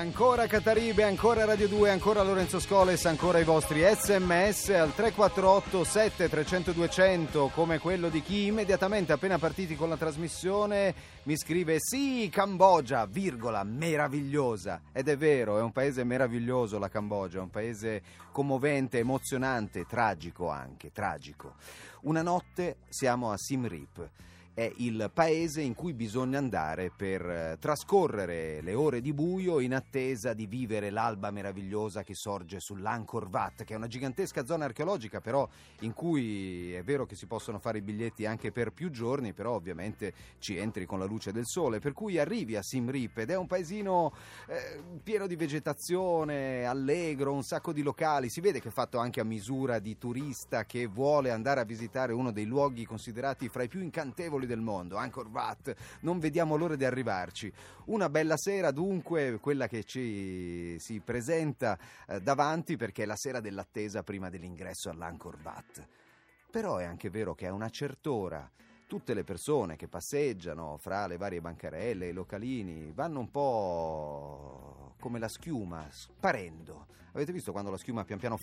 Ancora Cataribe, ancora Radio 2, ancora Lorenzo Scoles, ancora i vostri sms al 348 7300 200 come quello di chi immediatamente appena partiti con la trasmissione mi scrive sì Cambogia, virgola, meravigliosa ed è vero, è un paese meraviglioso la Cambogia, è un paese commovente, emozionante, tragico anche, tragico. Una notte siamo a Siem Reap è il paese in cui bisogna andare per eh, trascorrere le ore di buio in attesa di vivere l'alba meravigliosa che sorge sull'Angkor Wat, che è una gigantesca zona archeologica, però in cui è vero che si possono fare i biglietti anche per più giorni, però ovviamente ci entri con la luce del sole, per cui arrivi a Siem Reap ed è un paesino eh, pieno di vegetazione, allegro, un sacco di locali, si vede che è fatto anche a misura di turista che vuole andare a visitare uno dei luoghi considerati fra i più incantevoli del mondo, Angkor Wat, non vediamo l'ora di arrivarci. Una bella sera dunque, quella che ci si presenta eh, davanti perché è la sera dell'attesa prima dell'ingresso all'Angkor Wat. Però è anche vero che a una certa ora tutte le persone che passeggiano fra le varie bancarelle, i localini, vanno un po' come la schiuma, sparendo. Avete visto quando la schiuma pian piano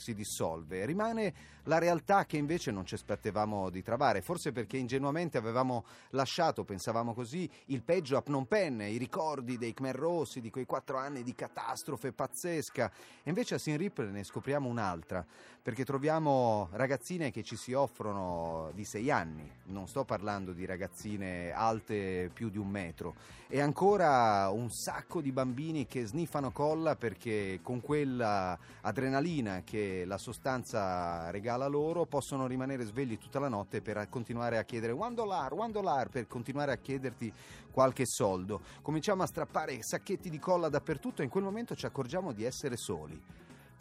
si dissolve? Rimane la realtà che invece non ci aspettavamo di trovare, forse perché ingenuamente avevamo lasciato, pensavamo così, il peggio a Phnom Penh, i ricordi dei Khmer Rossi, di quei quattro anni di catastrofe pazzesca. E invece a Siem Reap ne scopriamo un'altra, perché troviamo ragazzine che ci si offrono di sei anni, non sto parlando di ragazzine alte più di un metro, e ancora un sacco di bambini che sniffano colla perché con quella adrenalina che la sostanza regala loro possono rimanere svegli tutta la notte per continuare a chiedere one dollar, one dollar, per continuare a chiederti qualche soldo. Cominciamo a strappare sacchetti di colla dappertutto e in quel momento ci accorgiamo di essere soli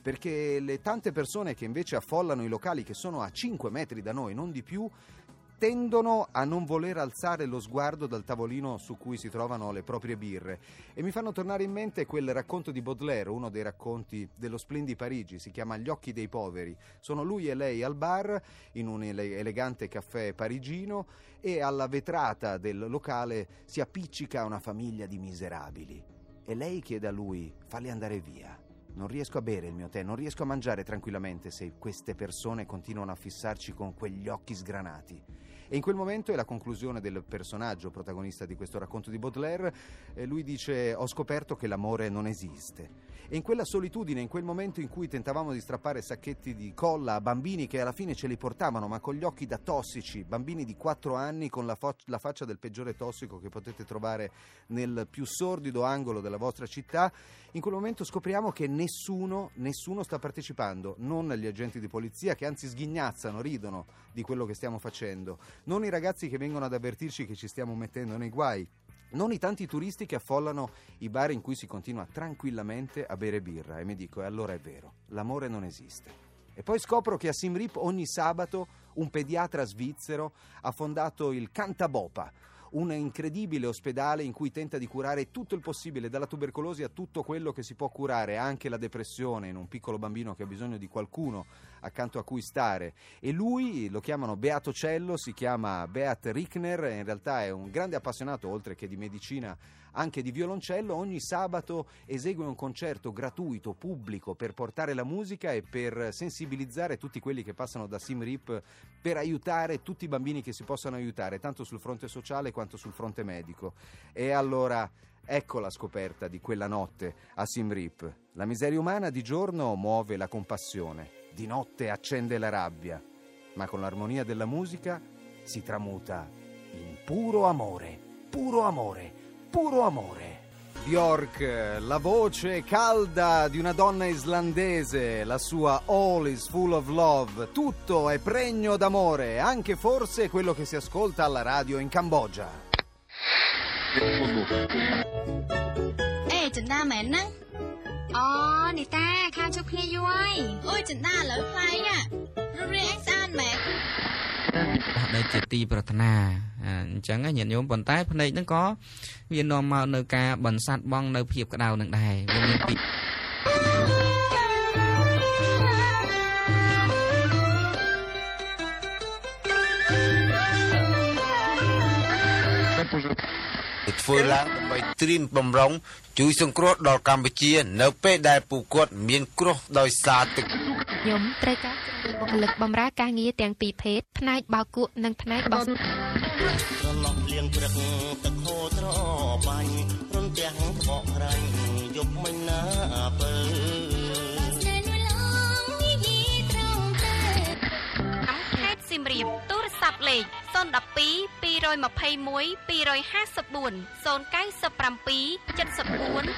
perché le tante persone che invece affollano i locali che sono a 5 metri da noi, non di più, tendono a non voler alzare lo sguardo dal tavolino su cui si trovano le proprie birre e mi fanno tornare in mente quel racconto di Baudelaire, uno dei racconti dello Splendid Parigi, si chiama Gli occhi dei poveri. Sono lui e lei al bar in un elegante caffè parigino e alla vetrata del locale si appiccica una famiglia di miserabili e lei chiede a lui falli andare via. Non riesco a bere il mio tè, non riesco a mangiare tranquillamente se queste persone continuano a fissarci con quegli occhi sgranati. E in quel momento è la conclusione del personaggio protagonista di questo racconto di Baudelaire. Eh, lui dice: Ho scoperto che l'amore non esiste. E in quella solitudine, in quel momento in cui tentavamo di strappare sacchetti di colla a bambini che alla fine ce li portavano, ma con gli occhi da tossici, bambini di 4 anni con la, fo- la faccia del peggiore tossico che potete trovare nel più sordido angolo della vostra città, in quel momento scopriamo che nessuno, nessuno sta partecipando, non gli agenti di polizia che anzi sghignazzano, ridono di quello che stiamo facendo. Non i ragazzi che vengono ad avvertirci che ci stiamo mettendo nei guai, non i tanti turisti che affollano i bar in cui si continua tranquillamente a bere birra. E mi dico, e allora è vero, l'amore non esiste. E poi scopro che a Simrip ogni sabato un pediatra svizzero ha fondato il Cantabopa, un incredibile ospedale in cui tenta di curare tutto il possibile, dalla tubercolosi a tutto quello che si può curare, anche la depressione in un piccolo bambino che ha bisogno di qualcuno accanto a cui stare. E lui lo chiamano Beato Cello, si chiama Beat Rickner, in realtà è un grande appassionato, oltre che di medicina, anche di violoncello. Ogni sabato esegue un concerto gratuito, pubblico, per portare la musica e per sensibilizzare tutti quelli che passano da Sim Rip per aiutare tutti i bambini che si possano aiutare, tanto sul fronte sociale quanto sul fronte medico. E allora ecco la scoperta di quella notte a Sim Rip. La miseria umana di giorno muove la compassione, di notte accende la rabbia, ma con l'armonia della musica si tramuta in puro amore, puro amore, puro amore. Bjork, la voce calda di una donna islandese, la sua All is full of love, tutto è pregno d'amore, anche forse quello che si ascolta alla radio in Cambogia. Eh, អូនីតាខានជួបគ្នាយូរហើយអូយចិន្តាឥឡូវថ្លៃណារូបរាងឯងស្អាតមែនដែលជាទីប្រាថ្នាអញ្ចឹងញាតិញោមប៉ុន្តែភ្នែកហ្នឹងក៏វានាំមកនៅការបន្សាត់បងនៅភាពក្តៅនឹងដែរវាមានពី ធ្វើឡើងដើម្បីត្រៀមបំរុងជួយសង្គ្រោះដល់កម្ពុជា នៅពេលដែលពួកគាត់មានគ្រោះដោយសារទឹកខ្ញុំត្រូវការជ្រើសរើសបុគ្គលិកបម្រើការងារទាំងពីរភេទផ្នែកបោកគក់និងផ្នែកបោសត្រឡប់លៀងព្រឹកទឹកហូរត្របាញ់រំទាំងក្បកក្រាញ់យប់មិនណាពើអំខេត្តសៀមរាបទូរ ស័ព្ទលេខ012 221 254 097 74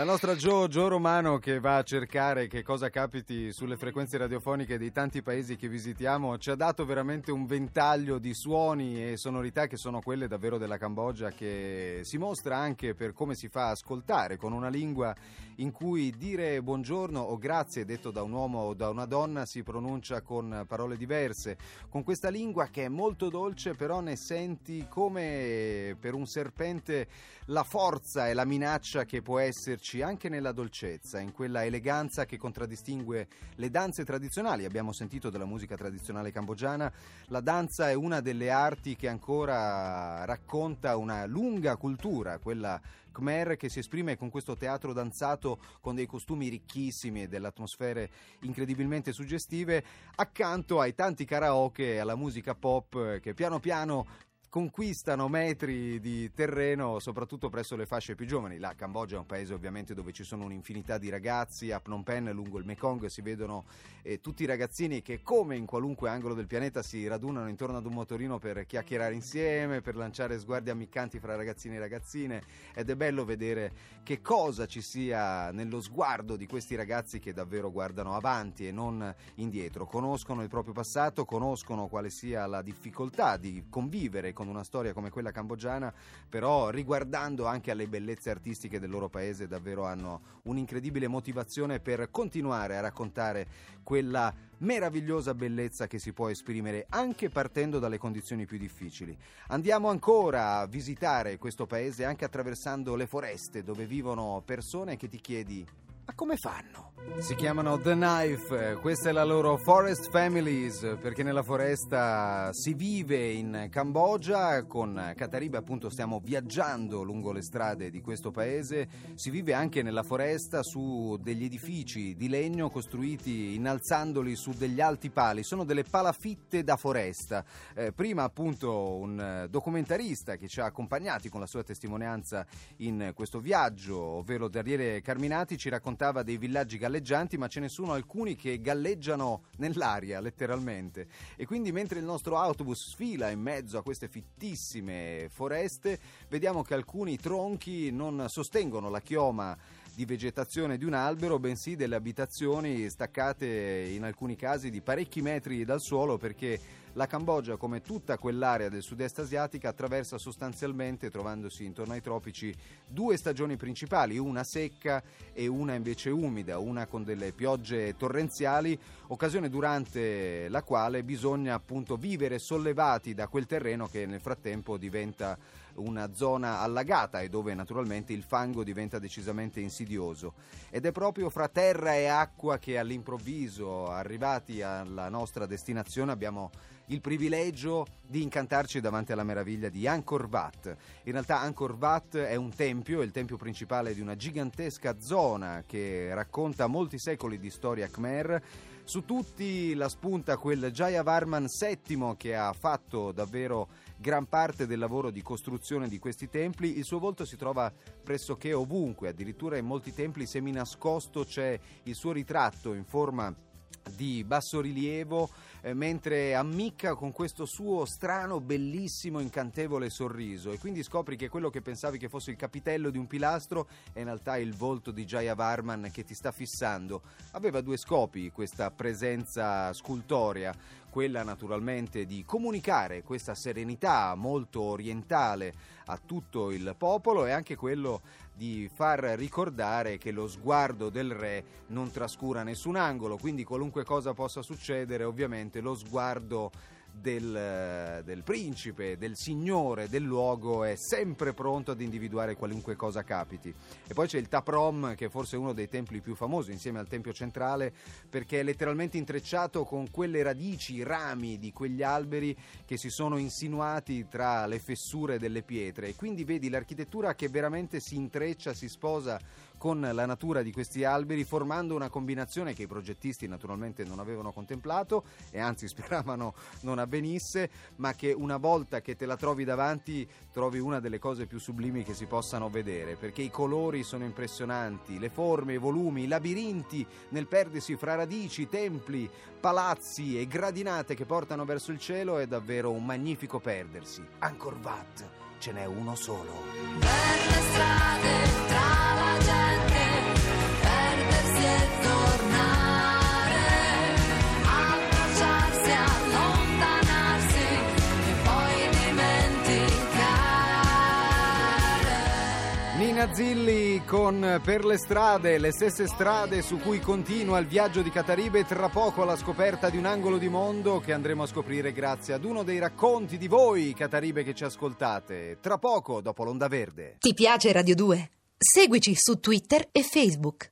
La nostra Gio, Gio Romano che va a cercare che cosa capiti sulle frequenze radiofoniche dei tanti paesi che visitiamo ci ha dato veramente un ventaglio di suoni e sonorità che sono quelle davvero della Cambogia che si mostra anche per come si fa ascoltare con una lingua in cui dire buongiorno o grazie detto da un uomo o da una donna si pronuncia con parole diverse, con questa lingua che è molto dolce però ne senti come per un serpente la forza e la minaccia che può esserci anche nella dolcezza, in quella eleganza che contraddistingue le danze tradizionali. Abbiamo sentito della musica tradizionale cambogiana, la danza è una delle arti che ancora racconta una lunga cultura, quella Khmer che si esprime con questo teatro danzato con dei costumi ricchissimi e delle atmosfere incredibilmente suggestive, accanto ai tanti karaoke e alla musica pop che piano piano conquistano metri di terreno soprattutto presso le fasce più giovani. La Cambogia è un paese ovviamente dove ci sono un'infinità di ragazzi, a Phnom Penh lungo il Mekong si vedono eh, tutti i ragazzini che come in qualunque angolo del pianeta si radunano intorno ad un motorino per chiacchierare insieme, per lanciare sguardi ammiccanti fra ragazzini e ragazzine ed è bello vedere che cosa ci sia nello sguardo di questi ragazzi che davvero guardano avanti e non indietro, conoscono il proprio passato, conoscono quale sia la difficoltà di convivere con una storia come quella cambogiana, però riguardando anche alle bellezze artistiche del loro paese davvero hanno un'incredibile motivazione per continuare a raccontare quella meravigliosa bellezza che si può esprimere anche partendo dalle condizioni più difficili. Andiamo ancora a visitare questo paese anche attraversando le foreste dove vivono persone che ti chiedi ma come fanno? Si chiamano The Knife, questa è la loro Forest Families, perché nella foresta si vive in Cambogia, con Cataribe appunto stiamo viaggiando lungo le strade di questo paese, si vive anche nella foresta su degli edifici di legno costruiti innalzandoli su degli alti pali, sono delle palafitte da foresta. Eh, prima appunto un documentarista che ci ha accompagnati con la sua testimonianza in questo viaggio, ovvero Daniele Carminati, ci raccontava raccontava dei villaggi galleggianti, ma ce ne sono alcuni che galleggiano nell'aria, letteralmente. E quindi mentre il nostro autobus sfila in mezzo a queste fittissime foreste, vediamo che alcuni tronchi non sostengono la chioma di vegetazione di un albero, bensì delle abitazioni staccate in alcuni casi di parecchi metri dal suolo perché la Cambogia, come tutta quell'area del sud-est asiatica, attraversa sostanzialmente, trovandosi intorno ai tropici, due stagioni principali, una secca e una invece umida, una con delle piogge torrenziali, occasione durante la quale bisogna appunto vivere sollevati da quel terreno che nel frattempo diventa una zona allagata e dove naturalmente il fango diventa decisamente insidioso. Ed è proprio fra terra e acqua che all'improvviso, arrivati alla nostra destinazione, abbiamo il privilegio di incantarci davanti alla meraviglia di Angkor Wat. In realtà Angkor Wat è un tempio, il tempio principale di una gigantesca zona che racconta molti secoli di storia Khmer. Su tutti la spunta quel Jayavarman VII che ha fatto davvero gran parte del lavoro di costruzione di questi templi. Il suo volto si trova pressoché ovunque, addirittura in molti templi seminascosto c'è il suo ritratto in forma di bassorilievo eh, mentre ammicca con questo suo strano, bellissimo, incantevole sorriso e quindi scopri che quello che pensavi che fosse il capitello di un pilastro è in realtà il volto di Jaya Varman che ti sta fissando. Aveva due scopi questa presenza scultorea quella naturalmente di comunicare questa serenità molto orientale a tutto il popolo e anche quello di far ricordare che lo sguardo del re non trascura nessun angolo, quindi qualunque cosa possa succedere, ovviamente lo sguardo del, del principe, del signore del luogo è sempre pronto ad individuare qualunque cosa capiti. E poi c'è il Taprom, che è forse uno dei templi più famosi insieme al Tempio Centrale, perché è letteralmente intrecciato con quelle radici, i rami di quegli alberi che si sono insinuati tra le fessure delle pietre. E quindi vedi l'architettura che veramente si intreccia, si sposa con la natura di questi alberi, formando una combinazione che i progettisti naturalmente non avevano contemplato e anzi speravano non avvenisse, ma che una volta che te la trovi davanti trovi una delle cose più sublimi che si possano vedere, perché i colori sono impressionanti, le forme, i volumi, i labirinti nel perdersi fra radici, templi, palazzi e gradinate che portano verso il cielo è davvero un magnifico perdersi. Angkor Wat ce n'è uno solo. Per le strade tra la gente, perdersi e Nina Zilli con Per le strade, le stesse strade su cui continua il viaggio di Cataribe, tra poco alla scoperta di un angolo di mondo che andremo a scoprire grazie ad uno dei racconti di voi, Cataribe, che ci ascoltate. Tra poco, dopo l'onda verde. Ti piace Radio 2? Seguici su Twitter e Facebook.